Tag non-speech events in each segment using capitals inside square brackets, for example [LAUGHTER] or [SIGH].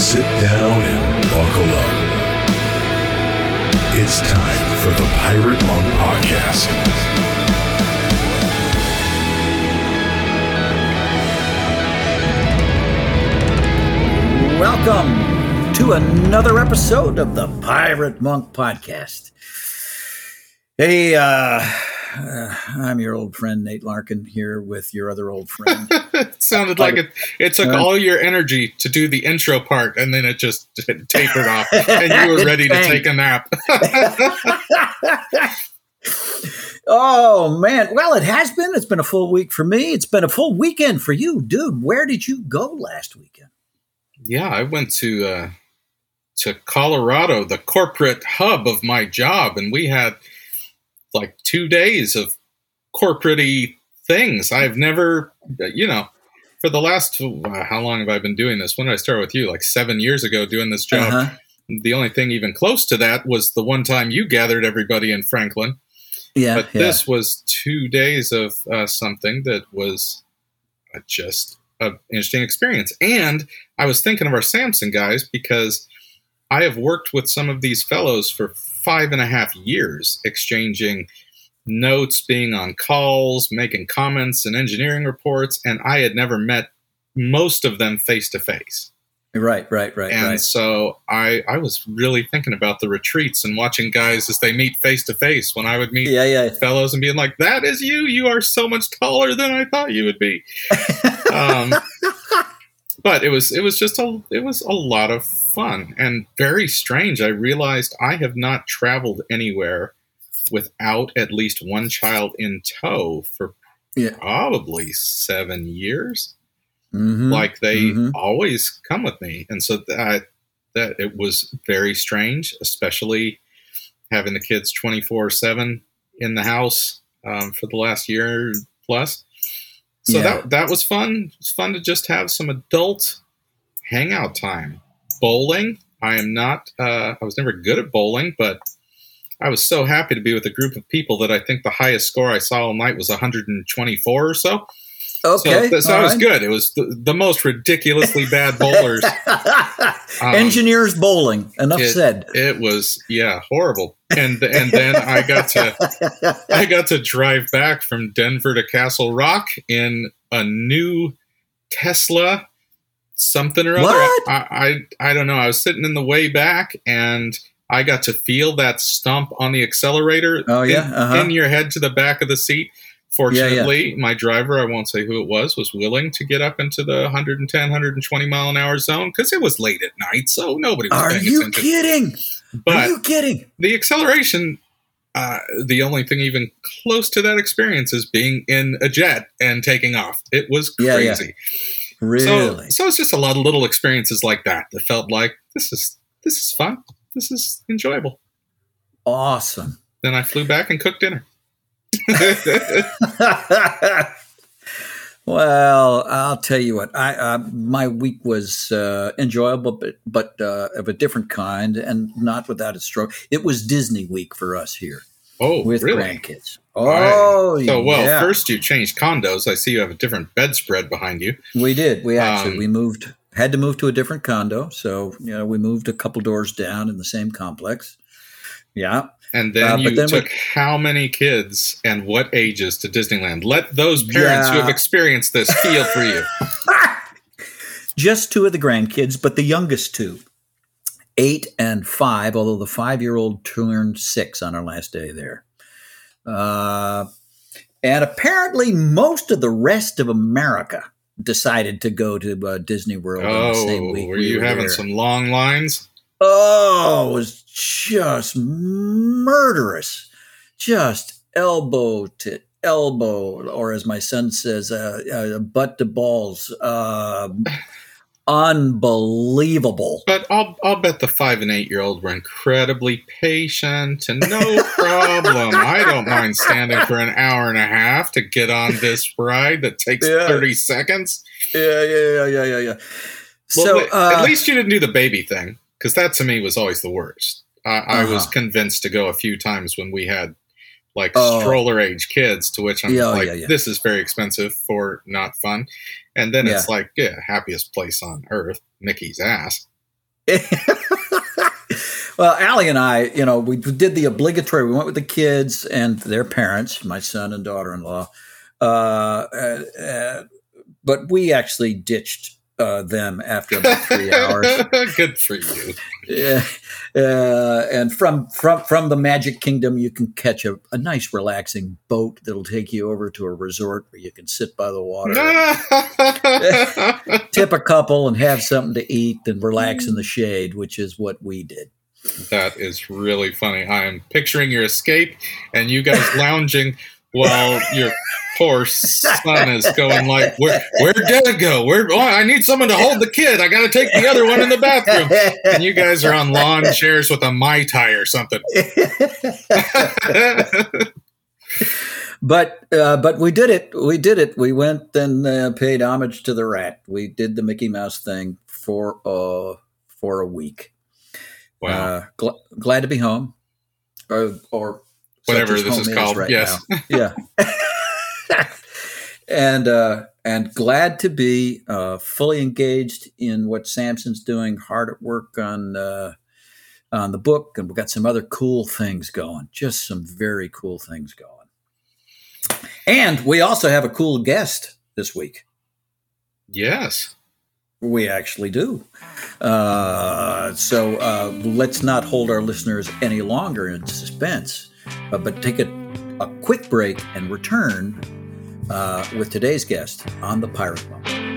sit down and buckle up. It's time for the Pirate Monk Podcast. Welcome to another episode of the Pirate Monk Podcast. Hey, uh, uh, I'm your old friend Nate Larkin here with your other old friend. [LAUGHS] it sounded like it, it took Uh, all your energy to do the intro part and then it just [LAUGHS] tapered off [LAUGHS] and you were ready to take a nap. oh man, well, it has been. It's been a full week for me. It's been a full weekend for you, dude. Where did you go last weekend? yeah, I went to uh, to Colorado, the corporate hub of my job, and we had like two days of corporate things. I've never, you know, for the last uh, how long have I been doing this? When did I start with you? Like seven years ago, doing this job. Uh-huh. The only thing even close to that was the one time you gathered everybody in Franklin. Yeah, but yeah. this was two days of uh, something that was uh, just an interesting experience. And I was thinking of our Samson guys because I have worked with some of these fellows for five and a half years, exchanging notes, being on calls, making comments and engineering reports, and I had never met most of them face to face. right, right, right, And right. so I, I was really thinking about the retreats and watching guys as they meet face to face when I would meet Yeah, yeah. fellows and being like, "That is you. You are so much taller than I thought you would be." [LAUGHS] um, but it was it was just a it was a lot of fun and very strange. I realized I have not traveled anywhere without at least one child in tow for Yeah. probably seven years. Mhm, Like they mhm. always come with me, and so that that it was very strange, especially having the kids twenty four seven in the house um, for the last year plus. So Yeah. that that was fun. It's fun to just have some adult hangout time. Bowling. I am not. Uh, I was never good at bowling, but I was so happy to be with a group of people that I think the highest score I saw all night was 124 or so. Okay, So, so that was right. good. It was the, the most ridiculously bad bowlers. [LAUGHS] Um, Engineers bowling. Enough it- said. It was yeah horrible. And and then I got to [LAUGHS] I got to drive back from Denver to Castle Rock in a new Tesla something or other. What? I, I I don't know. I was sitting in the way back and I got to feel that stomp on the accelerator Oh, in- yeah? Uh-huh. in your head to the back of the seat. Fortunately, my driver, I won't say who it was, was willing to get up into the 110, 120 mile an hour zone because it was late at night, so nobody was Are paying you attention. kidding? Are you kidding? the acceleration, uh, the only thing even close to that experience is being in a jet and taking off. It was Yeah, yeah. crazy. Really? So, so it's just a lot of little experiences like that that felt like this is this is fun. This is enjoyable. awesome. Then I flew back and cooked dinner. [LAUGHS] well, I'll tell you what. I uh, my week was uh, enjoyable, but but uh, of a different kind, and not without its stroke. It was Disney week for us here oh, with really? grandkids. Oh, So, well, yeah. first you changed condos. I see you have a different bedspread behind you. we did. We actually um, we moved. Had to move to a different condo, so you know we moved a couple doors down in the same complex. Yeah, And then Uh, you then we- took how many kids and what ages to Disneyland? Let those parents who have experienced this feel for you. [LAUGHS] just two of the grandkids, but the youngest two, eight and five, although the five year old turned six on our last day there. Uh, and apparently, most of the rest of America decided to go to uh, Disney World on the same Oh, week. were we you were having there. some long lines? Oh, it was just murderous. Just elbow to elbow, or as my son says, uh, uh, butt to balls. Uh, unbelievable. But I'll I'll bet the five and eight year old were incredibly patient and no problem. I don't mind standing for an hour and a half to get on this ride that takes Yeah. thirty seconds. Yeah, yeah, yeah, yeah, yeah, yeah. Well, So, at- uh, at least you didn't do the baby thing because that to me was always the worst. I, I was Uh-huh. convinced to go a few times when we had like Oh. stroller age kids, to which I'm Yeah, like, yeah, yeah. this is very expensive for not fun. And then it's like, yeah, happiest place on earth, Mickey's ass. [LAUGHS] well, Allie and I, you know, we did the obligatory. We went with the kids and their parents, my son and daughter-in-law. Uh, uh, uh, but we actually ditched uh, them after about three hours. [LAUGHS] Good for you. Yeah, uh, and from from from the Magic Kingdom, you can catch a, a nice, relaxing boat that'll take you over to a resort where you can sit by the water, [LAUGHS] tip a couple, and have something to eat and relax in the shade, which is what we did. That is really funny. I'm picturing your escape and you guys [LAUGHS] lounging while your poor son is going like, "Where where did it go? Where? Oh, I need someone to hold the kid. I got to take the other one in the bathroom." And you guys are on lawn chairs with a mai tai or something. [LAUGHS] but uh, but we did it. We did it. We went and uh, paid homage to the rat. We did the Mickey Mouse thing for uh for a week. Wow. Uh, gl- glad to be home, or or Whatever this is home called, right yes. now. [LAUGHS] yeah. [LAUGHS] and uh, and glad to be uh, fully engaged in what Samson's doing, hard at work on uh, on the book, and we've got some other cool things going. Just some very cool things going. And we also have a cool guest this week. Yes. We actually do. Uh, so uh, let's not hold our listeners any longer in suspense, uh, but take a, a quick break and return uh, with today's guest on the Pirate Monk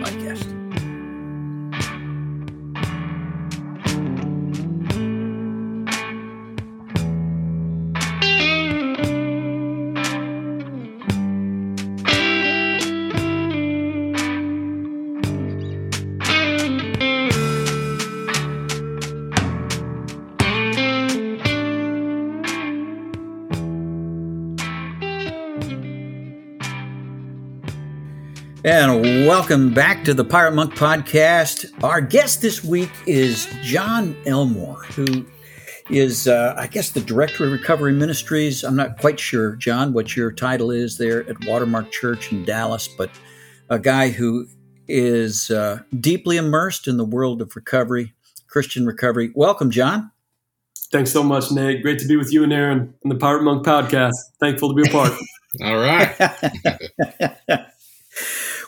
And welcome back to the Pirate Monk podcast. Our guest this week is John Elmore, who is, uh, I guess, the director of Recovery Ministries. I'm not quite sure, John, what your title is there at Watermark Church in Dallas, but a guy who is uh, deeply immersed in the world of recovery, Christian recovery. Welcome, John. Thanks so much, Nate. Great to be with you and Aaron on the Pirate Monk podcast. Thankful to be a part. [LAUGHS] All right. [LAUGHS]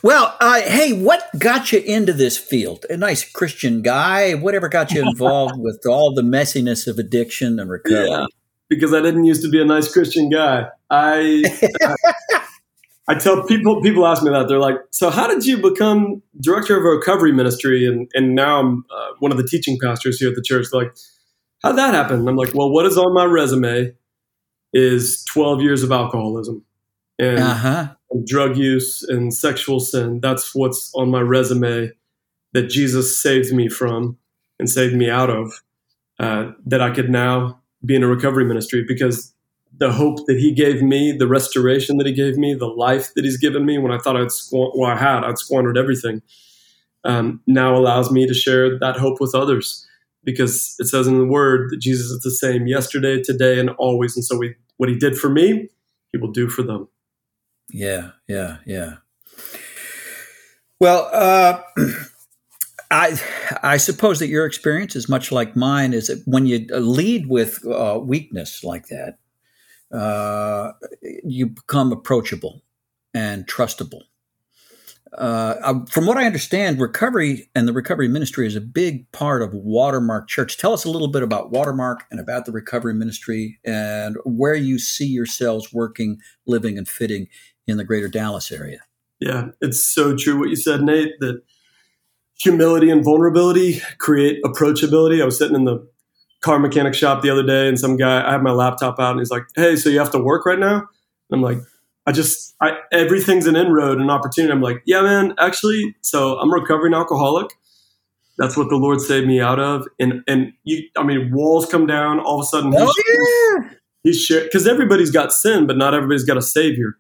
Well, uh, hey, what got you into this field? A nice Christian guy. Whatever got you involved with all the messiness of addiction and recovery? Yeah, because I didn't used to be a nice Christian guy. I I tell people people ask me that they're like, so how did you become director of a recovery ministry and and now I'm uh, one of the teaching pastors here at the church? They're like, how would that happen? I'm like, well, what is on my resume is 12 years of alcoholism and Uh-huh. drug use and sexual sin. That's what's on my resume that Jesus saved me from and saved me out of. Uh, that I could now be in a recovery ministry because the hope that He gave me, the restoration that He gave me, the life that He's given me when I thought I'd squan- well, I had, I'd squandered everything, um, now allows me to share that hope with others because it says in the Word that Jesus is the same yesterday, today, and always. And so, we, what He did for me, He will do for them. Yeah, yeah, yeah. Well, uh, [CLEARS THROAT] I I suppose that your experience is much like mine. Is that when you lead with uh, weakness like that, uh, you become approachable and trustable. Uh, from what I understand, recovery and the recovery ministry is a big part of Watermark Church. Tell us a little bit about Watermark and about the recovery ministry and where you see yourselves working, living, and fitting in the greater Dallas area. Yeah, it's so true what you said, Nate, that humility and vulnerability create approachability. I was sitting in the car mechanic shop the other day and some guy, I had my laptop out and he's like, Hey, so you have to work right now? And I'm like, I just, I, everything's an inroad, an opportunity. I'm like, yeah, man, actually, so I'm a recovering alcoholic. That's what the Lord saved me out of. And, and you, I mean, walls come down all of a sudden. Oh, yeah. He's cause everybody's got sin, but not everybody's got a savior.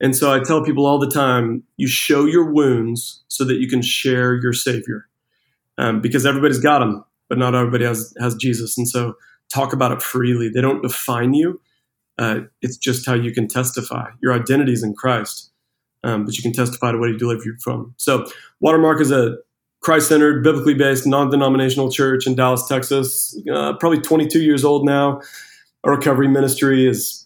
And so I tell people all the time, you show your wounds so that you can share your Savior, um, because everybody's got them, but not everybody has has Jesus. And so talk about it freely. They don't define you. Uh, it's just how you can testify. Your identity is in Christ, um, but you can testify to what He delivered you from. So Watermark is a Christ centered, biblically based, non denominational church in Dallas, Texas. Uh, probably 22 years old now. Our recovery ministry is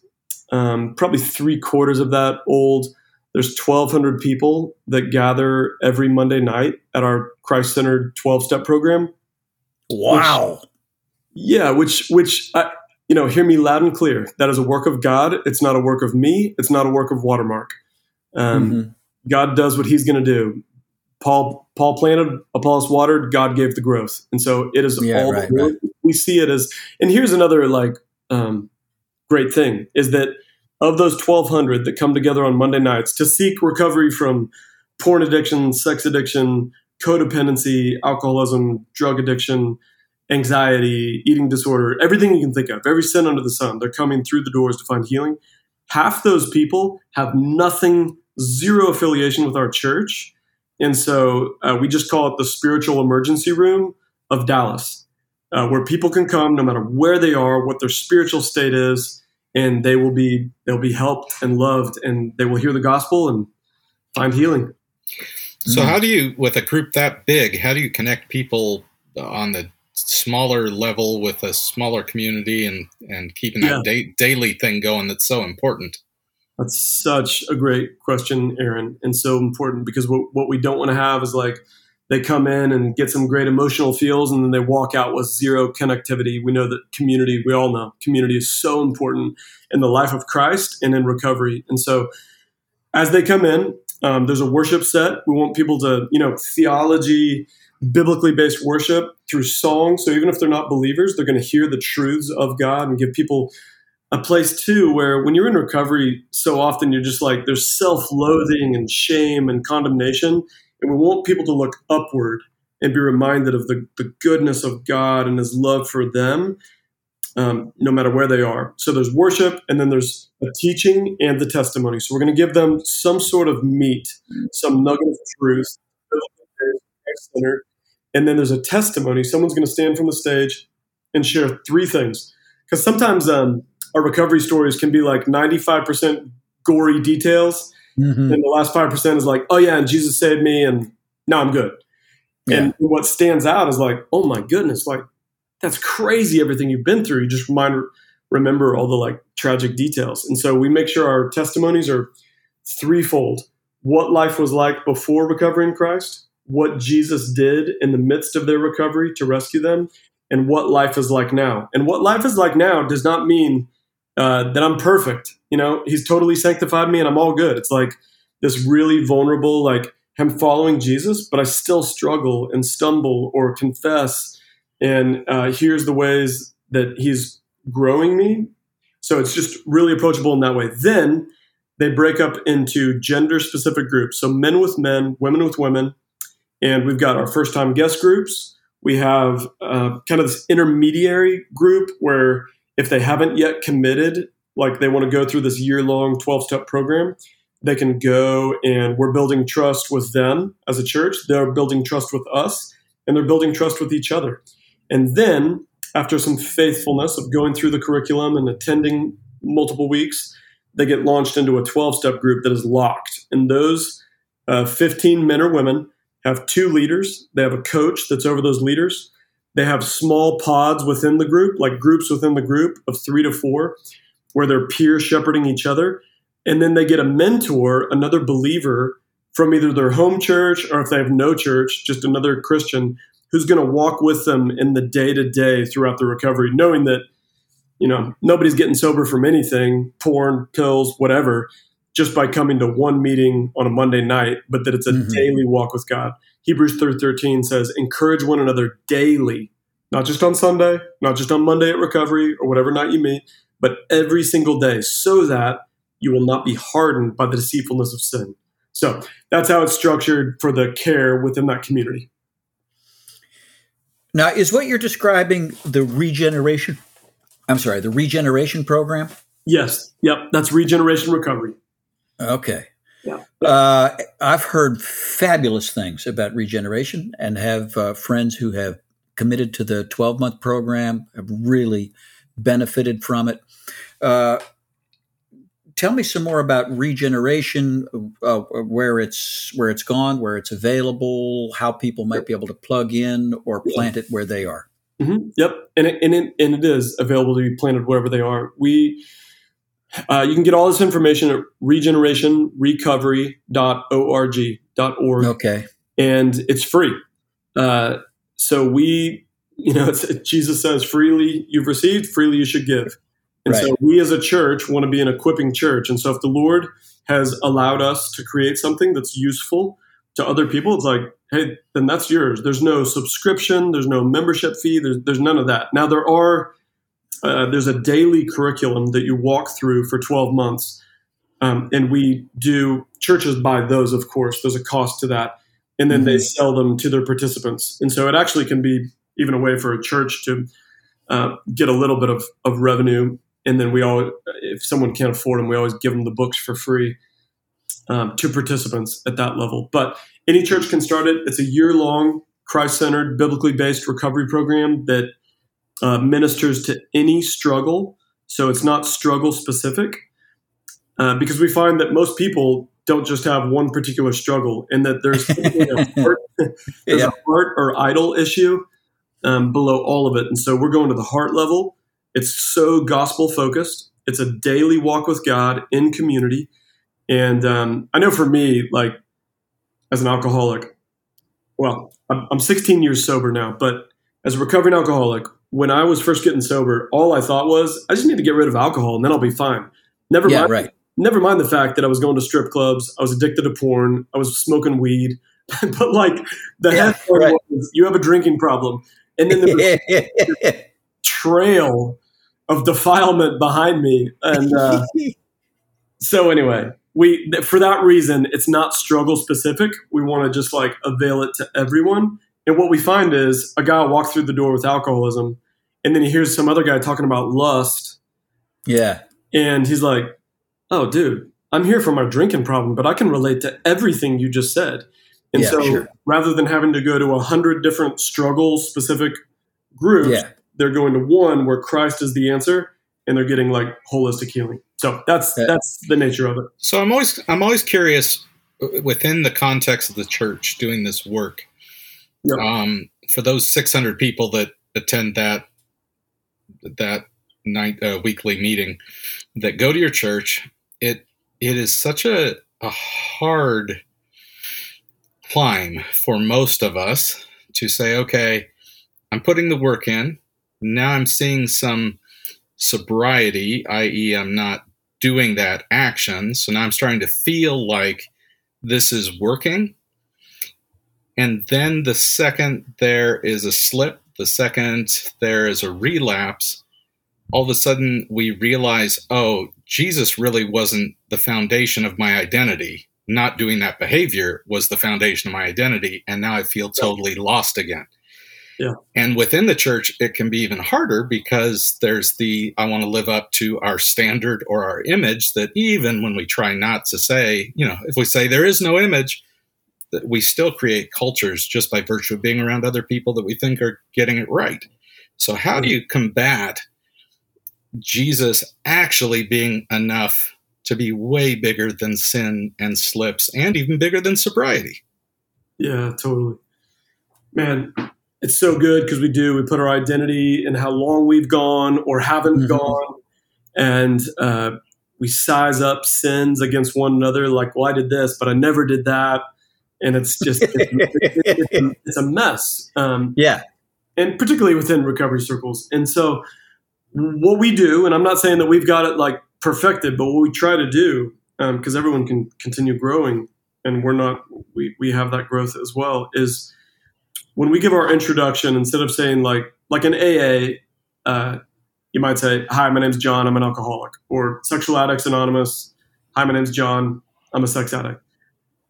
um, probably three quarters of that old. There's 1,200 people that gather every Monday night at our Christ centered 12 step program. Wow. Which, yeah, which, which, I, you know, hear me loud and clear. That is a work of God. It's not a work of me. It's not a work of Watermark. Um, mm-hmm. God does what He's going to do. Paul Paul planted, Apollos watered, God gave the growth, and so it is yeah, all right, right. we see it as. And here's another like um, great thing is that of those 1,200 that come together on Monday nights to seek recovery from porn addiction, sex addiction, codependency, alcoholism, drug addiction, anxiety, eating disorder, everything you can think of, every sin under the sun, they're coming through the doors to find healing. Half those people have nothing, zero affiliation with our church. And so uh, we just call it the spiritual emergency room of Dallas, uh, where people can come no matter where they are, what their spiritual state is, and they will be they'll be helped and loved, and they will hear the gospel and find healing. So, mm-hmm. how do you, with a group that big, how do you connect people on the smaller level with a smaller community and and keeping that yeah. da- daily thing going that's so important? That's such a great question, Aaron, and so important because what, what we don't want to have is like they come in and get some great emotional feels and then they walk out with zero connectivity. We know that community, we all know community is so important in the life of Christ and in recovery. And so as they come in, um, there's a worship set. We want people to, you know, theology, biblically based worship through song. So even if they're not believers, they're going to hear the truths of God and give people a place too where when you're in recovery, so often you're just like there's self loathing and shame and condemnation and we want people to look upward and be reminded of the, the goodness of God and his love for them, um, no matter where they are. So there's worship, and then there's a teaching and the testimony. So we're going to give them some sort of meat, some nugget of truth, and then there's a testimony. Someone's going to stand from the stage and share three things. Because sometimes um, our recovery stories can be like 95% gory details Mm-hmm. And the last 5% is like, oh, yeah, and Jesus saved me, and now I'm good. Yeah. And what stands out is like, oh my goodness, like that's crazy everything you've been through. You just remind, remember all the like tragic details. And so we make sure our testimonies are threefold what life was like before recovering Christ, what Jesus did in the midst of their recovery to rescue them, and what life is like now. And what life is like now does not mean uh, that I'm perfect. You know, he's totally sanctified me and I'm all good. It's like this really vulnerable, like I'm following Jesus, but I still struggle and stumble or confess. And uh, here's the ways that he's growing me. So it's just really approachable in that way. Then they break up into gender specific groups. So men with men, women with women. And we've got our first time guest groups. We have uh, kind of this intermediary group where if they haven't yet committed, like they want to go through this year long 12 step program, they can go and we're building trust with them as a church. They're building trust with us and they're building trust with each other. And then, after some faithfulness of going through the curriculum and attending multiple weeks, they get launched into a 12 step group that is locked. And those uh, 15 men or women have two leaders, they have a coach that's over those leaders. They have small pods within the group, like groups within the group of three to four, where they're peer shepherding each other. And then they get a mentor, another believer from either their home church or if they have no church, just another Christian who's going to walk with them in the day to day throughout the recovery, knowing that, you know, nobody's getting sober from anything, porn, pills, whatever, just by coming to one meeting on a Monday night, but that it's a mm-hmm. daily walk with God. Hebrews 3:13 says, encourage one another daily, not just on Sunday, not just on Monday at recovery or whatever night you meet, but every single day, so that you will not be hardened by the deceitfulness of sin. So that's how it's structured for the care within that community. Now, is what you're describing the regeneration? I'm sorry, the regeneration program? Yes. Yep. That's regeneration recovery. Okay. Yeah. Uh, I've heard fabulous things about regeneration and have uh, friends who have committed to the 12 month program, have really benefited from it. Uh, tell me some more about regeneration, uh, where it's where it's gone, where it's available, how people might be able to plug in or plant it where they are. Mm-hmm. Yep, and it, and it, and it is available to be planted wherever they are. We uh, you can get all this information at regenerationrecovery.org.org. Okay, and it's free. Uh, so we, you know, [LAUGHS] Jesus says, "Freely you've received, freely you should give." And right. so we as a church want to be an equipping church. And so if the Lord has allowed us to create something that's useful to other people, it's like, hey, then that's yours. There's no subscription, there's no membership fee, there's, there's none of that. Now there are uh, there's a daily curriculum that you walk through for 12 months. Um, and we do churches buy those, of course. There's a cost to that, and then mm-hmm. they sell them to their participants. And so it actually can be even a way for a church to uh, get a little bit of, of revenue and then we all, if someone can't afford them, we always give them the books for free um, to participants at that level. But any church can start it. It's a year long, Christ centered, biblically based recovery program that uh, ministers to any struggle. So it's not struggle specific uh, because we find that most people don't just have one particular struggle and that there's, [LAUGHS] a, heart, [LAUGHS] there's yeah. a heart or idol issue um, below all of it. And so we're going to the heart level it's so gospel focused. It's a daily walk with God in community. And um, I know for me, like as an alcoholic, well, I'm 16 years sober now, but as a recovering alcoholic, when I was first getting sober, all I thought was, I just need to get rid of alcohol and then I'll be fine. Never yeah, mind, right. never mind the fact that I was going to strip clubs, I was addicted to porn, I was smoking weed, [LAUGHS] but like the yeah, right. was, you have a drinking problem, and then the [LAUGHS] trail of defilement behind me. And uh, [LAUGHS] so, anyway, we for that reason, it's not struggle specific. We want to just like avail it to everyone. And what we find is a guy walks through the door with alcoholism, and then he hears some other guy talking about lust. Yeah, and he's like, "Oh, dude." I'm here for my drinking problem, but I can relate to everything you just said. And yeah, so sure. rather than having to go to a hundred different struggle specific groups, yeah they're going to one where Christ is the answer, and they're getting like holistic healing. So that's that's the nature of it. So I'm always I'm always curious uh, within the context of the church doing this work. Yep. Um, for those 600 people that attend that that night uh, weekly meeting that go to your church, it it is such a a hard climb for most of us to say, okay, I'm putting the work in now I'm seeing some sobriety, i.e., I'm not doing that action. So now I'm starting to feel like this is working. And then the second there is a slip, the second there is a relapse, all of a sudden we realize, oh, Jesus really wasn't the foundation of my identity. Not doing that behavior was the foundation of my identity. And now I feel totally lost again. Yeah. And within the church, it can be even harder because there's the I want to live up to our standard or our image that even when we try not to say, you know, if we say there is no image, that we still create cultures just by virtue of being around other people that we think are getting it right. So, how do you combat Jesus actually being enough to be way bigger than sin and slips and even bigger than sobriety? Yeah, totally. Man, it's so good because we do we put our identity in how long we've gone or haven't mm-hmm. gone and uh, we size up sins against one another like well i did this but i never did that and it's just it's, it's, it's, it's a mess um, yeah and particularly within recovery circles and so what we do and i'm not saying that we've got it like perfected but what we try to do because um, everyone can continue growing and we're not we, we have that growth as well is when we give our introduction, instead of saying like like an AA, uh, you might say, "Hi, my name's John. I'm an alcoholic," or "Sexual Addicts Anonymous." "Hi, my name's John. I'm a sex addict."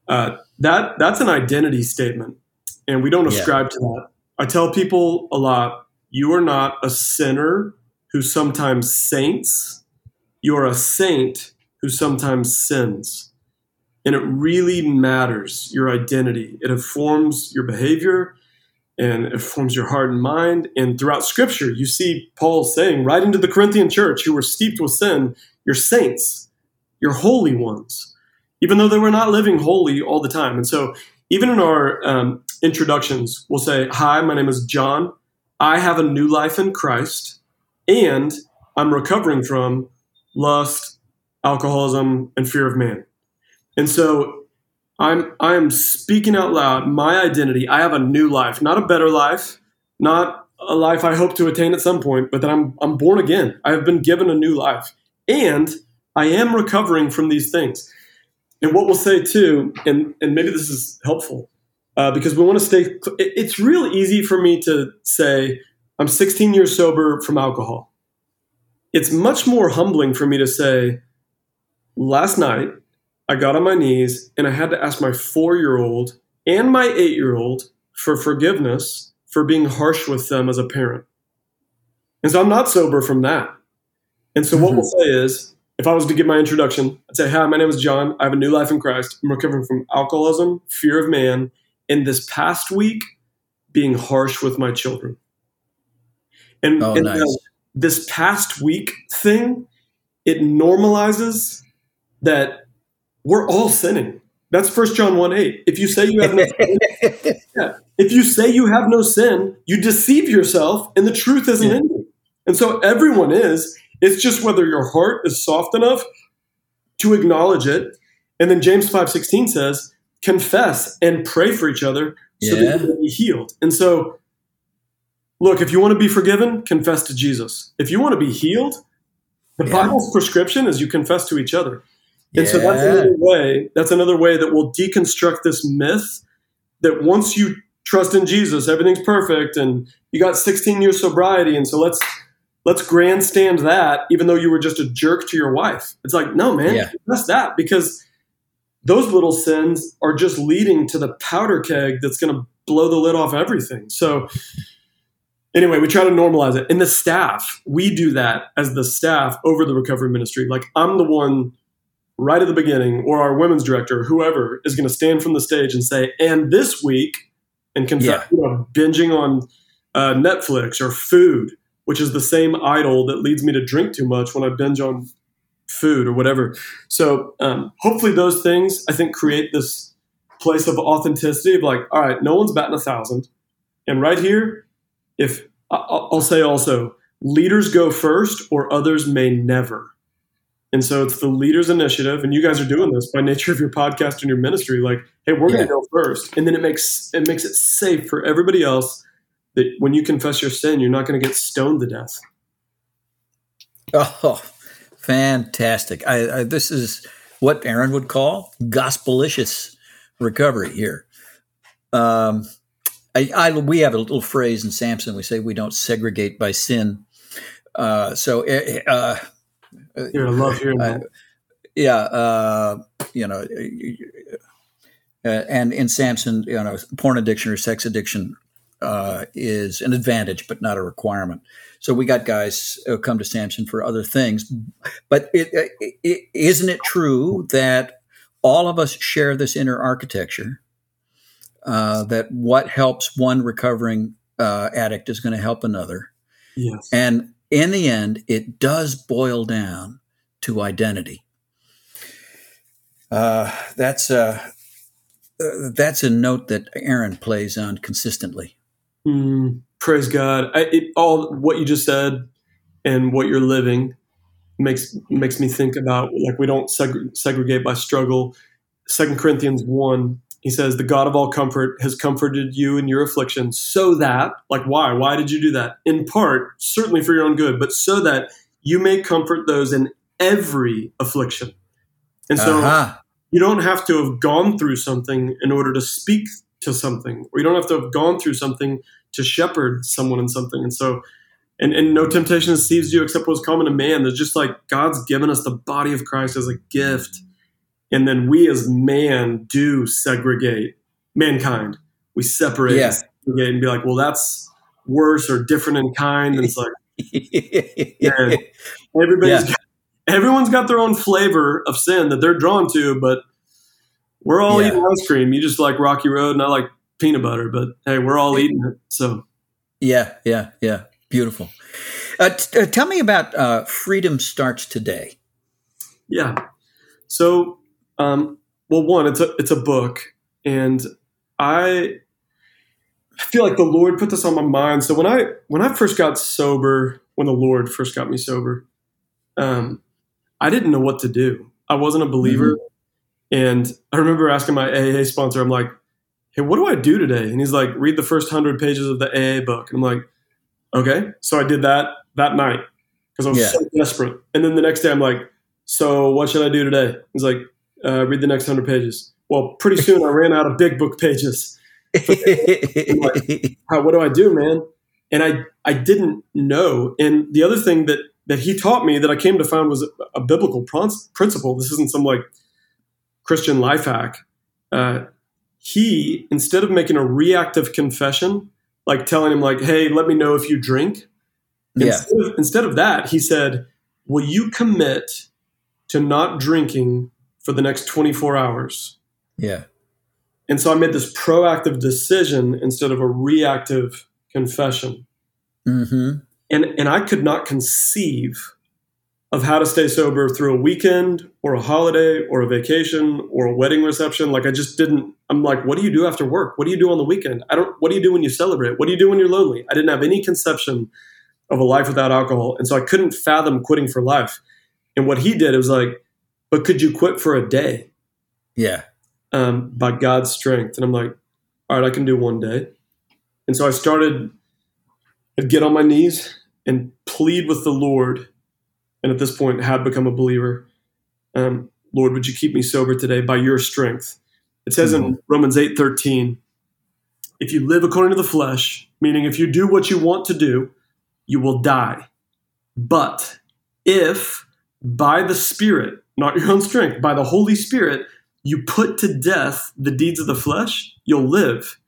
Uh, that that's an identity statement, and we don't ascribe yeah. to that. I tell people a lot: you are not a sinner who sometimes saints. You are a saint who sometimes sins. And it really matters your identity. It informs your behavior, and it forms your heart and mind. And throughout Scripture, you see Paul saying, right into the Corinthian church, who were steeped with sin, you're saints. You're holy ones, even though they were not living holy all the time. And so, even in our um, introductions, we'll say, Hi, my name is John. I have a new life in Christ, and I'm recovering from lust, alcoholism, and fear of man. And so, I'm I'm speaking out loud my identity. I have a new life, not a better life, not a life I hope to attain at some point, but that I'm I'm born again. I have been given a new life, and I am recovering from these things. And what we'll say too, and and maybe this is helpful, uh, because we want to stay. It's real easy for me to say I'm 16 years sober from alcohol. It's much more humbling for me to say, last night I got on my knees and I had to ask my four year old and my eight year old for forgiveness for being harsh with them as a parent. And so I'm not sober from that. And so what mm-hmm. we'll say is, if I was to give my introduction, I'd say, Hi, my name is John. I have a new life in Christ. I'm recovering from alcoholism, fear of man, in this past week, being harsh with my children. And, oh, and uh, nice. this past week thing, it normalizes that we're all sinning. That's First John 1 8. If you say you have no sin, [LAUGHS] yeah. if you say you have no sin, you deceive yourself and the truth isn't yeah. in you. And so everyone is. It's just whether your heart is soft enough to acknowledge it. And then James 5:16 says, confess and pray for each other so yeah. that you will be healed. And so look, if you want to be forgiven, confess to Jesus. If you want to be healed, the yeah. Bible's prescription is you confess to each other. And yeah. so that's another way. That's another way that we'll deconstruct this myth that once you trust in Jesus, everything's perfect, and you got 16 years sobriety, and so let's let's grandstand that, even though you were just a jerk to your wife. It's like, no, man, yeah. that's that because those little sins are just leading to the powder keg that's going to blow the lid off everything. So anyway, we try to normalize it. And the staff, we do that as the staff over the recovery ministry. Like I'm the one right at the beginning, or our women's director, whoever, is going to stand from the stage and say, and this week, and confess, yeah. you know, binging on uh, Netflix or food, which is the same idol that leads me to drink too much when I binge on food or whatever. So um, hopefully, those things I think create this place of authenticity of like, all right, no one's batting a thousand, and right here, if I'll say also, leaders go first, or others may never. And so it's the leaders initiative, and you guys are doing this by nature of your podcast and your ministry. Like, hey, we're yeah. going to go first, and then it makes it makes it safe for everybody else that when you confess your sin, you're not going to get stoned to death. Oh, fantastic! I, I, this is what Aaron would call gospelicious recovery here. Um, I, I, we have a little phrase in Samson. We say we don't segregate by sin. Uh, so. Eh, eh, uh, yeah, I love hearing that. yeah, uh, you know, uh, and in Samson, you know, porn addiction or sex addiction uh, is an advantage, but not a requirement. So we got guys who come to Samson for other things, but it, isn't it true that all of us share this inner architecture? Uh, that what helps one recovering uh, addict is going to help another. Yes. And in the end, it does boil down to identity. Uh, that's a uh, that's a note that Aaron plays on consistently. Mm, praise God! I, it, all what you just said and what you're living makes makes me think about like we don't seg- segregate by struggle. Second Corinthians one he says, The God of all comfort has comforted you in your affliction, so that, like, why? Why did you do that? In part, certainly for your own good, but so that you may comfort those in every affliction. And so uh-huh. you don't have to have gone through something in order to speak to something, or you don't have to have gone through something to shepherd someone in something. And so, and, and no temptation deceives you except what's common to man. There's just like God's given us the body of Christ as a gift and then we as man do segregate mankind. We separate yeah. and, segregate and be like, well, that's worse or different in kind. And it's like, [LAUGHS] man, everybody's yeah. got, everyone's got their own flavor of sin that they're drawn to, but we're all yeah. eating ice cream. You just like Rocky Road, and I like peanut butter. But hey, we're all eating it. So, yeah, yeah, yeah, beautiful. Uh, t- uh, tell me about uh, Freedom Starts Today. Yeah. So, um, well, one, it's a it's a book, and I I feel like the Lord put this on my mind. So when I when I first got sober, when the Lord first got me sober, um, I didn't know what to do. I wasn't a believer, mm-hmm. And I remember asking my AA sponsor, I'm like, "Hey, what do I do today?" And he's like, "Read the first hundred pages of the AA book." And I'm like, "Okay." So I did that that night because I was yeah. so desperate. And then the next day, I'm like, "So what should I do today?" He's like, uh, "Read the next hundred pages." Well, pretty soon I ran out of big book pages [LAUGHS] like, what do I do, man? And I I didn't know. And the other thing that that he taught me that I came to find was a, a biblical principle. This isn't some like Christian life hack. Uh, he instead of making a reactive confession, like telling him like, "Hey, let me know if you drink," yeah. instead, of, instead of that, he said, "Will you commit to not drinking for the next 24 hours?" Yeah. And so I made this proactive decision instead of a reactive confession. Mm-hmm. And, and I could not conceive of how to stay sober through a weekend or a holiday or a vacation or a wedding reception. Like I just didn't, I'm like, what do you do after work? What do you do on the weekend? I don't, what do you do when you celebrate? What do you do when you're lonely? I didn't have any conception of a life without alcohol. And so I couldn't fathom quitting for life. And what he did, it was like, but could you quit for a day? Yeah um, by God's strength. And I'm like, all right, I can do one day. And so I started, I'd get on my knees and plead with the Lord. And at this point, had become a believer. Um, Lord, would you keep me sober today by your strength? It says mm-hmm. in Romans 8 13, if you live according to the flesh, meaning if you do what you want to do, you will die. But if by the Spirit, not your own strength, by the Holy Spirit, you put to death the deeds of the flesh, you'll live.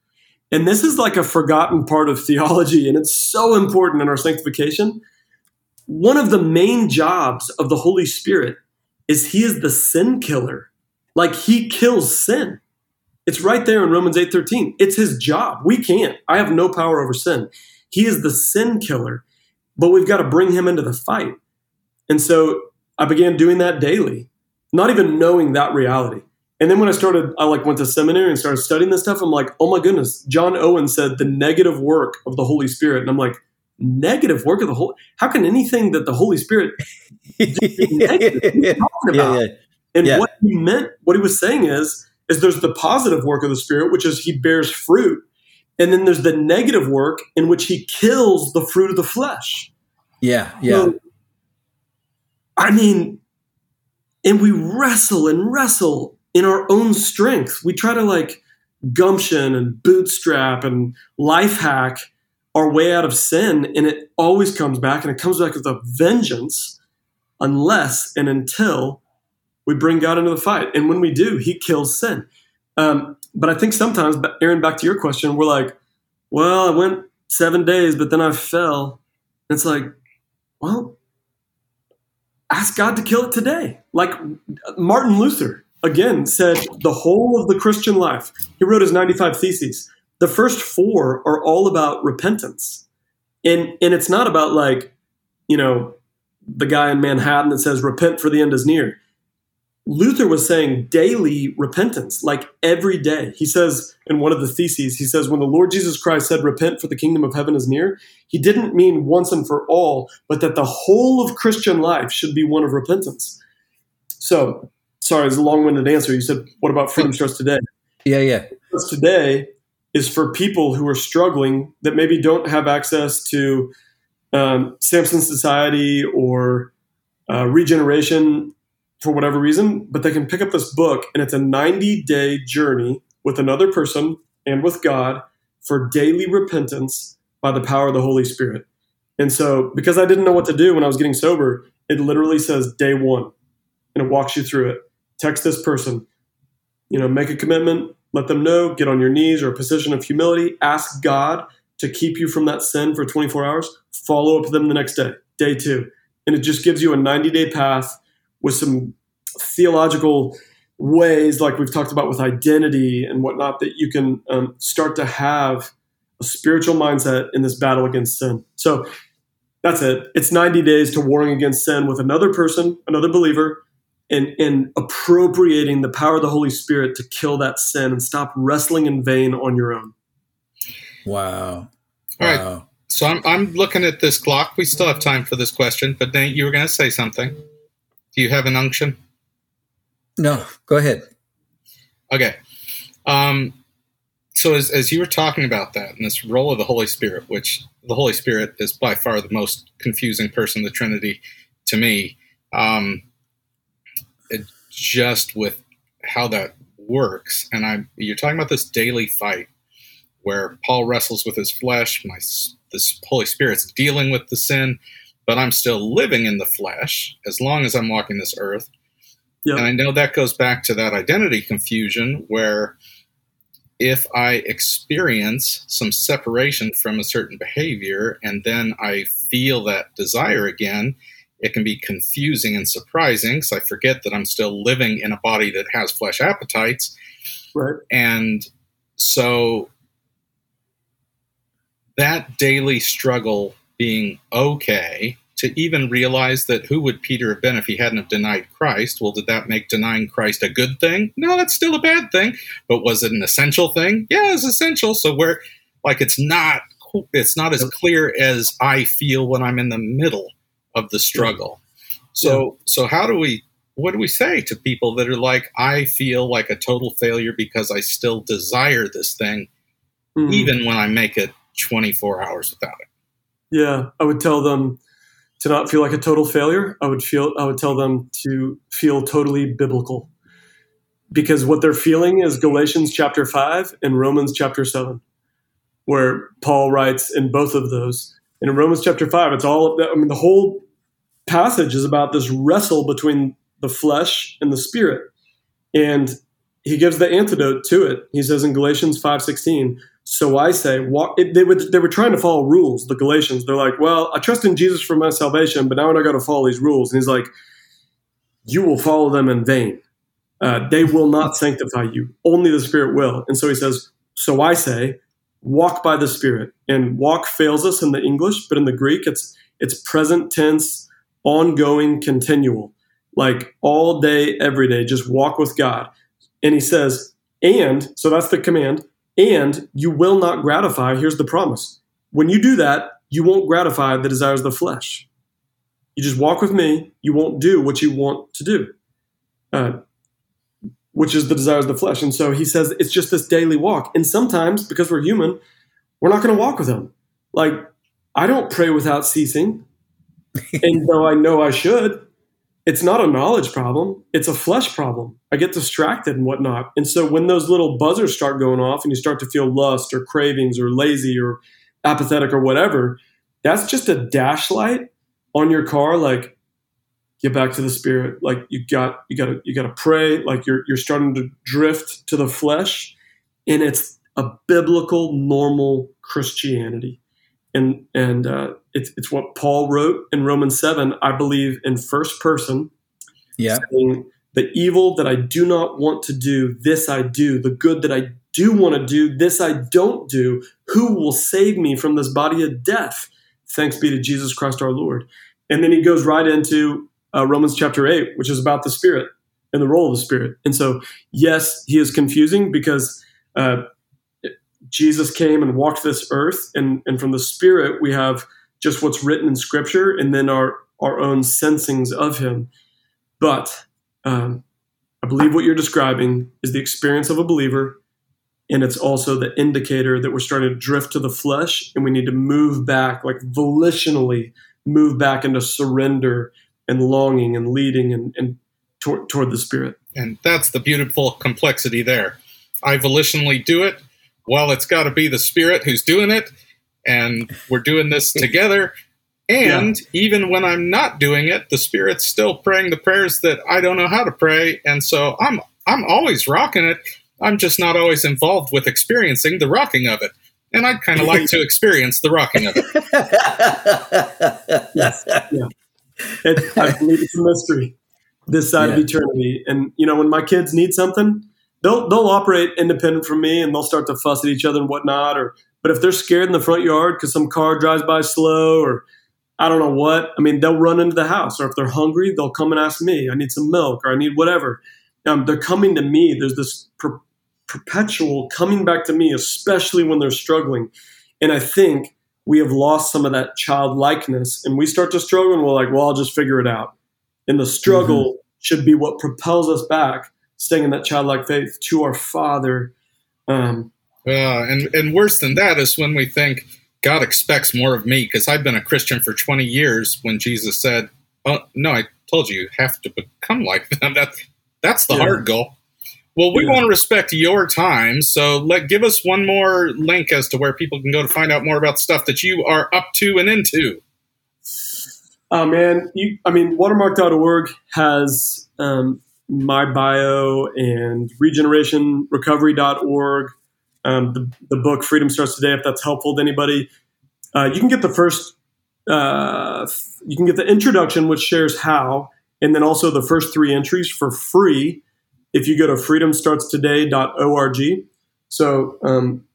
And this is like a forgotten part of theology, and it's so important in our sanctification. One of the main jobs of the Holy Spirit is he is the sin killer. Like he kills sin. It's right there in Romans 8:13. It's his job. We can't. I have no power over sin. He is the sin killer, but we've got to bring him into the fight. And so I began doing that daily, not even knowing that reality. And then when I started, I like went to seminary and started studying this stuff. I'm like, oh my goodness, John Owen said the negative work of the Holy Spirit, and I'm like, negative work of the Holy. How can anything that the Holy Spirit [LAUGHS] negative? yeah, yeah, yeah. And yeah. what he meant, what he was saying is, is there's the positive work of the Spirit, which is he bears fruit, and then there's the negative work in which he kills the fruit of the flesh. Yeah, yeah. So, I mean, and we wrestle and wrestle in our own strength. We try to like gumption and bootstrap and life hack our way out of sin, and it always comes back, and it comes back with a vengeance unless and until we bring God into the fight. And when we do, He kills sin. Um, but I think sometimes, Aaron, back to your question, we're like, well, I went seven days, but then I fell. And it's like, well, ask God to kill it today. Like Martin Luther, again said the whole of the Christian life. He wrote his 95 Theses. The first four are all about repentance. And, and it's not about like, you know, the guy in Manhattan that says, repent for the end is near. Luther was saying daily repentance, like every day. He says in one of the theses, he says, when the Lord Jesus Christ said, repent for the kingdom of heaven is near, he didn't mean once and for all, but that the whole of Christian life should be one of repentance. So sorry, it's a long-winded answer. You said, "What about Freedom Starts Today?" Yeah, yeah. Today is for people who are struggling that maybe don't have access to um, Samson Society or uh, regeneration for whatever reason, but they can pick up this book, and it's a 90-day journey with another person and with God for daily repentance by the power of the Holy Spirit. And so, because I didn't know what to do when I was getting sober, it literally says day one, and it walks you through it text this person, you know, make a commitment, let them know, get on your knees or a position of humility, ask God to keep you from that sin for 24 hours, follow up with them the next day, day two. And it just gives you a 90 day path with some theological ways, like we've talked about with identity and whatnot, that you can um, start to have a spiritual mindset in this battle against sin. So that's it. It's 90 days to warring against sin with another person, another believer, and, and appropriating the power of the Holy Spirit to kill that sin and stop wrestling in vain on your own. Wow. All right. Wow. So I'm, I'm looking at this clock. We still have time for this question, but Nate, you were going to say something. Do you have an unction? No, go ahead. Okay. Um, so as, as you were talking about that and this role of the Holy Spirit, which the Holy Spirit is by far the most confusing person in the Trinity to me, um, it, just with how that works, and I'm you're talking about this daily fight where Paul wrestles with his flesh, my this Holy Spirit's dealing with the sin, but I'm still living in the flesh as long as I'm walking this earth. Yep. And I know that goes back to that identity confusion where if I experience some separation from a certain behavior and then I feel that desire again, it can be confusing and surprising because I forget that I'm still living in a body that has flesh appetites. Right. And so that daily struggle being okay to even realize that who would Peter have been if he hadn't have denied Christ? Well, did that make denying Christ a good thing? No, that's still a bad thing. But was it an essential thing? Yeah, it's essential. So where like it's not it's not as clear as I feel when I'm in the middle of the struggle. So so how do we what do we say to people that are like I feel like a total failure because I still desire this thing Mm. even when I make it 24 hours without it? Yeah, I would tell them to not feel like a total failure. I would feel I would tell them to feel totally biblical. Because what they're feeling is Galatians chapter 5 and Romans chapter 7, where Paul writes in both of those. In Romans chapter 5, it's all I mean the whole passage is about this wrestle between the flesh and the spirit. And he gives the antidote to it. He says in Galatians 5:16, so I say, walk, it, they, were, they were trying to follow rules, the Galatians. They're like, well, I trust in Jesus for my salvation, but now I got to follow these rules. And he's like, you will follow them in vain. Uh, they will not sanctify you. Only the Spirit will. And so he says, so I say, walk by the Spirit. And walk fails us in the English, but in the Greek, it's it's present tense, ongoing, continual. Like all day, every day, just walk with God. And he says, and, so that's the command, and you will not gratify. Here's the promise. When you do that, you won't gratify the desires of the flesh. You just walk with me. You won't do what you want to do, uh, which is the desires of the flesh. And so he says it's just this daily walk. And sometimes, because we're human, we're not going to walk with him. Like, I don't pray without ceasing. [LAUGHS] and though I know I should, it's not a knowledge problem it's a flesh problem i get distracted and whatnot and so when those little buzzers start going off and you start to feel lust or cravings or lazy or apathetic or whatever that's just a dash light on your car like get back to the spirit like you got you got to you got to pray like you're you're starting to drift to the flesh and it's a biblical normal christianity and and uh, it's it's what Paul wrote in Romans seven. I believe in first person. Yeah. Saying, the evil that I do not want to do, this I do. The good that I do want to do, this I don't do. Who will save me from this body of death? Thanks be to Jesus Christ our Lord. And then he goes right into uh, Romans chapter 8, which is about the Spirit and the role of the Spirit. And so, yes, he is confusing because uh, Jesus came and walked this earth, and, and from the Spirit, we have just what's written in Scripture and then our, our own sensings of him. But um, I believe what you're describing is the experience of a believer, and it's also the indicator that we're starting to drift to the flesh, and we need to move back, like volitionally move back into surrender and longing and leading and, and toward, toward the Spirit. And that's the beautiful complexity there. I volitionally do it. Well, it's got to be the Spirit who's doing it, and we're doing this [LAUGHS] together. And yeah. even when I'm not doing it, the Spirit's still praying the prayers that I don't know how to pray, and so I'm I'm always rocking it. I'm just not always involved with experiencing the rocking of it. And I'd kind of like to [LAUGHS] experience the rocking of it. yes, [LAUGHS] yeah. [LAUGHS] It, I believe it's a mystery this side yeah. of eternity. And you know, when my kids need something, they'll they'll operate independent from me, and they'll start to fuss at each other and whatnot. Or but if they're scared in the front yard because some car drives by slow, or I don't know what. I mean, they'll run into the house, or if they're hungry, they'll come and ask me. I need some milk, or I need whatever. Um, they're coming to me. There's this per- perpetual coming back to me, especially when they're struggling. And I think we have lost some of that childlikeness, and we start to struggle, and we're like, "Well, I'll just figure it out." And the struggle mm-hmm. should be what propels us back, staying in that childlike faith to our Father. Um, uh, and and worse than that is when we think God expects more of me because I've been a Christian for 20 years. When Jesus said, "Oh no, I told you, you have to become like them." [LAUGHS] That that's the yeah. hard goal. Well, we yeah. want to respect your time, so let give us one more link as to where people can go to find out more about stuff that you are up to and into. Oh man, you, I mean, watermark.org has um, my bio and regenerationrecovery.org um, the, the book Freedom Starts Today, if that's helpful to anybody. Uh, you can get the first, uh, you can get the introduction, which shares how, and then also the first three entries for free if you go to freedomstartstoday.org. So um,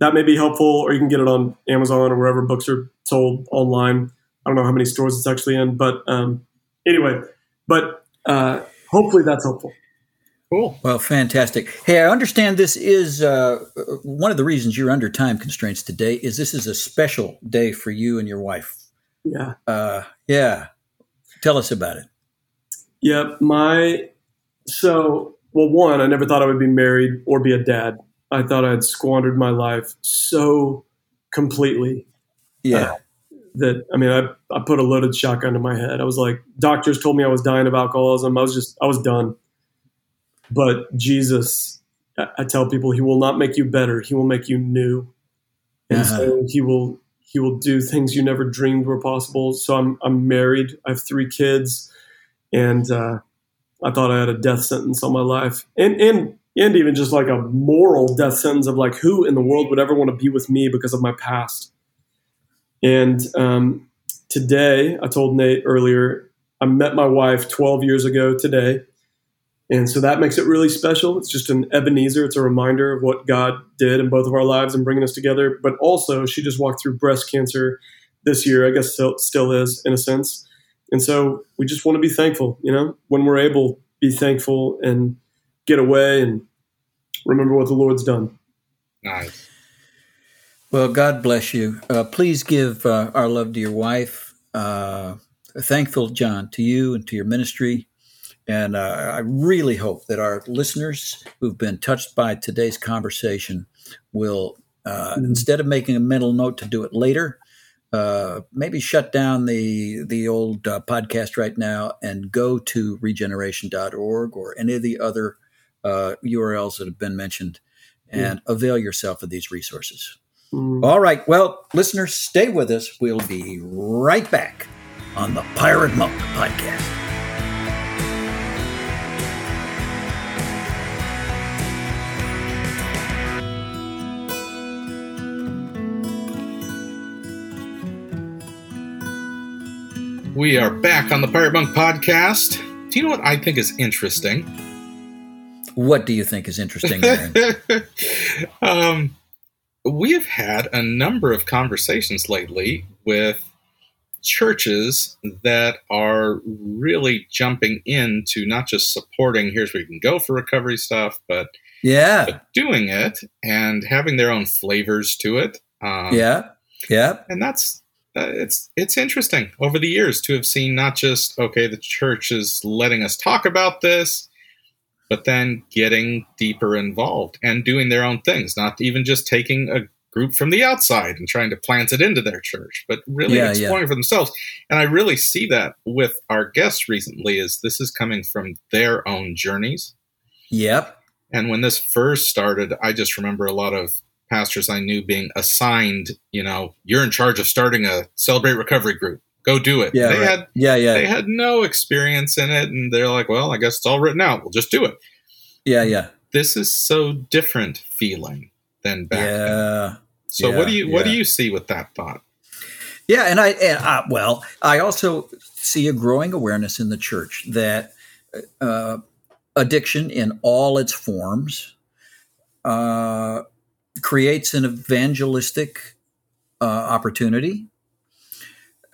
that may be helpful, or you can get it on Amazon or wherever books are sold online. I don't know how many stores it's actually in, but um, anyway, but uh, hopefully that's helpful. Cool. Well, fantastic. Hey, I understand this is uh, one of the reasons you're under time constraints today. Is this is a special day for you and your wife? Yeah. Uh, yeah. Tell us about it. Yep. Yeah, my so well, one, I never thought I would be married or be a dad. I thought I had squandered my life so completely. Yeah. Uh, that I mean, I I put a loaded shotgun to my head. I was like, doctors told me I was dying of alcoholism. I was just I was done. But Jesus, I tell people, He will not make you better. He will make you new, and uh-huh. so He will He will do things you never dreamed were possible. So I'm I'm married. I have three kids, and uh, I thought I had a death sentence on my life, and and and even just like a moral death sentence of like who in the world would ever want to be with me because of my past. And um, today, I told Nate earlier, I met my wife 12 years ago today and so that makes it really special. It's just an Ebenezer. It's a reminder of what God did in both of our lives and bringing us together. But also, she just walked through breast cancer this year. I guess still, still is in a sense. And so we just want to be thankful. You know, when we're able, be thankful and get away and remember what the Lord's done. Nice. Well, God bless you. Uh, please give uh, our love to your wife. Uh, thankful, John, to you and to your ministry and uh, I really hope that our listeners who've been touched by today's conversation will, uh, mm-hmm. instead of making a mental note to do it later, uh, maybe shut down the the old uh, podcast right now and go to regeneration.org or any of the other URLs uh, that have been mentioned and mm-hmm. avail yourself of these resources. Mm-hmm. All right. Well, listeners, stay with us. We'll be right back on the Pirate Monk podcast. We are back on the Pirate Monk podcast. Do you know what I think is interesting? What do you think is interesting? [LAUGHS] um, we have had a number of conversations lately with churches that are really jumping into not just supporting here's where you can go for recovery stuff, but yeah, but doing it and having their own flavors to it. Um, yeah, yeah, and that's uh, it's it's interesting over the years to have seen not just okay the church is letting us talk about this but then getting deeper involved and doing their own things not even just taking a group from the outside and trying to plant it into their church but really yeah, exploring yeah. for themselves. And i really see that with our guests recently is this is coming from their own journeys. Yep. And when this first started i just remember a lot of pastors I knew being assigned, you know, you're in charge of starting a celebrate recovery group. Go do it. Yeah, they right. had yeah, yeah. They had no experience in it, and they're like, well, I guess it's all written out. We'll just do it. Yeah, yeah. This is so different feeling than back yeah, then. So yeah, what do you what yeah. do you see with that thought? Yeah, and I and I, well, I also see a growing awareness in the church that uh, addiction in all its forms uh, creates an evangelistic uh, opportunity.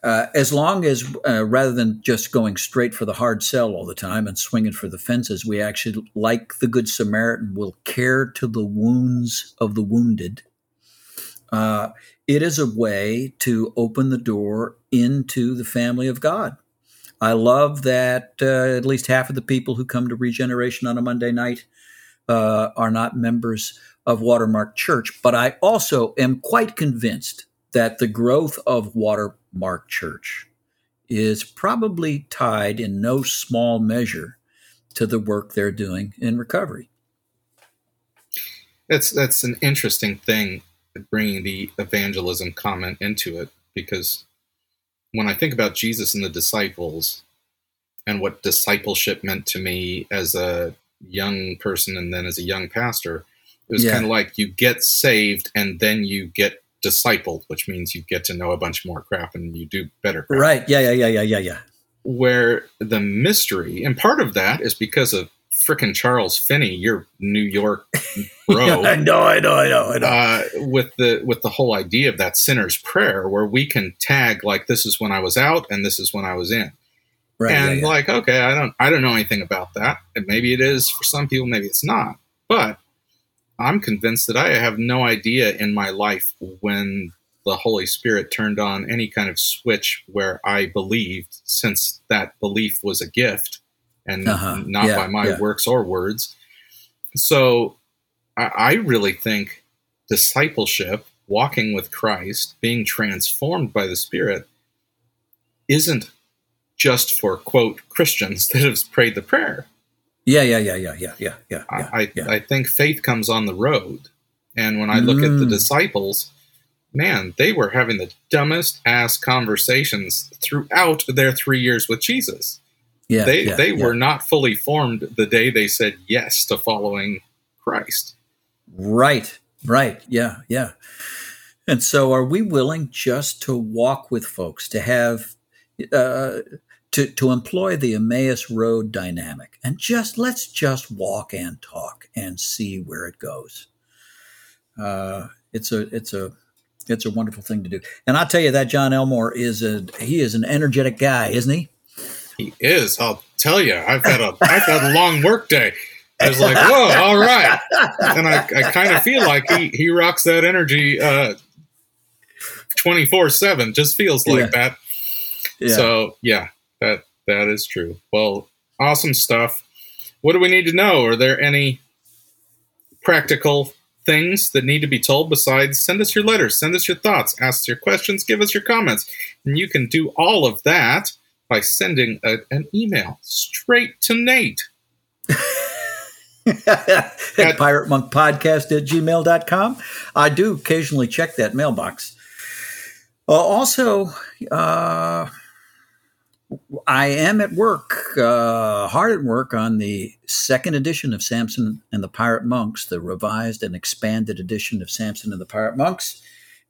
uh, as long as uh, rather than just going straight for the hard sell all the time and swinging for the fences, we actually, like the Good Samaritan, will care to the wounds of the wounded. Uh, it is a way to open the door into the family of God. I love that uh, at least half of the people who come to regeneration on a Monday night uh, are not members of Watermark Church, but I also am quite convinced that the growth of Watermark Church is probably tied in no small measure to the work they're doing in recovery. That's that's an interesting thing, bringing the evangelism comment into it, because when I think about Jesus and the disciples, and what discipleship meant to me as a young person and then as a young pastor, it was yeah. kind of like you get saved and then you get discipled, which means you get to know a bunch more crap and you do better. Crap. Right. Yeah. Yeah. Yeah. Yeah. Yeah. Yeah. Where the mystery, and part of that is because of frickin' Charles Finney, your New York [LAUGHS] bro. I know, I know, I know, I know. Uh, with the with the whole idea of that sinner's prayer, where we can tag like this is when I was out and this is when I was in. Right, and yeah, yeah. like, okay, I don't I don't know anything about that. And maybe it is for some people, maybe it's not. But I'm convinced that I have no idea in my life when the Holy Spirit turned on any kind of switch where I believed, since that belief was a gift and uh-huh. not yeah, by my yeah. works or words. So I, I really think discipleship, walking with Christ, being transformed by the Spirit, isn't just for quote Christians [LAUGHS] that have prayed the prayer. Yeah, yeah, yeah, yeah, yeah, yeah, yeah. I, yeah. I think faith comes on the road. And when I look mm. at the mm. disciples, man, they were having the dumbest ass conversations throughout their three years with Jesus. Yeah, they yeah, they yeah. were not fully formed the day they said yes to following Christ. Right, right, yeah, yeah. And so, are we willing just to walk with folks to have uh, to, to employ the Emmaus Road dynamic and just let's just walk and talk and see where it goes. Uh, it's a it's a it's a wonderful thing to do. And I'll tell you that John Elmore is a he is an energetic guy, isn't he? He is. I'll tell you. I've had a I've had a long work day. I was like, whoa, [LAUGHS] all right. And I, I kind of feel like he, he rocks that energy uh, 24 7. Just feels like yeah. that. Yeah. So, yeah, that that is true. Well, awesome stuff. What do we need to know? Are there any practical things that need to be told besides send us your letters, send us your thoughts, ask us your questions, give us your comments. And you can do all of that by sending a, an email straight to Nate. [LAUGHS] at pirate monk podcast at gmail.com. I do occasionally check that mailbox. Uh, also, uh, I am at work, uh, hard at work on the second edition of Samson and the Pirate Monks, the revised and expanded edition of Samson and the Pirate Monks,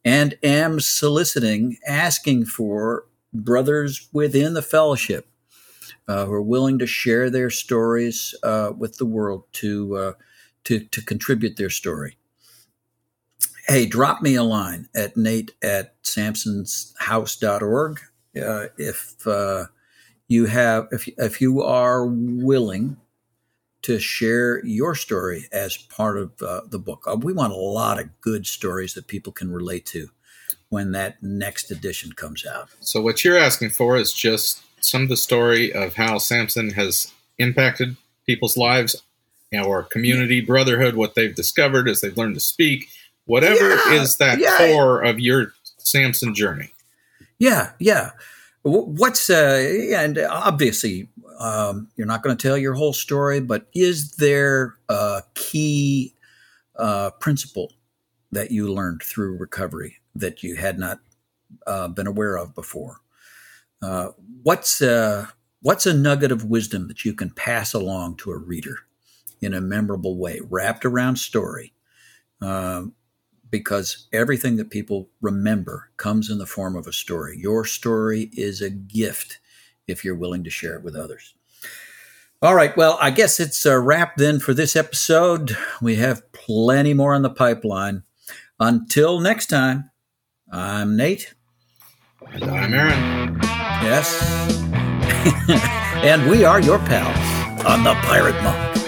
and am soliciting, asking for brothers within the fellowship uh, who are willing to share their stories uh, with the world to, uh, to, to contribute their story. Hey, drop me a line at nate at samsonshouse.org uh, if uh, you have if if you are willing to share your story as part of uh, the book. Uh, we want a lot of good stories that people can relate to when that next edition comes out. So what you're asking for is just some of the story of how Samson has impacted people's lives you know, or community brotherhood, what they've discovered as they've learned to speak, whatever yeah, is that yeah. core of your Samson journey. Yeah, yeah. What's uh, and obviously um, you're not going to tell your whole story, but is there a key uh, principle that you learned through recovery that you had not uh, been aware of before? Uh, what's uh, what's a nugget of wisdom that you can pass along to a reader in a memorable way, wrapped around story? Um, because everything that people remember comes in the form of a story. Your story is a gift if you're willing to share it with others. All right, well, I guess it's a wrap then for this episode. We have plenty more on the pipeline. Until next time, I'm Nate. And I'm Aaron. Yes. [LAUGHS] and we are your pals on the Pirate Monk.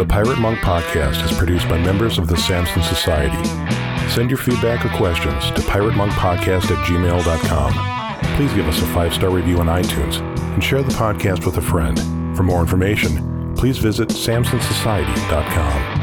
The Pirate Monk Podcast is produced by members of the Samson Society. Send your feedback or questions to piratemonkpodcast at gmail.com. Please give us a five star review on iTunes and share the podcast with a friend. For more information, please visit samsonsociety.com.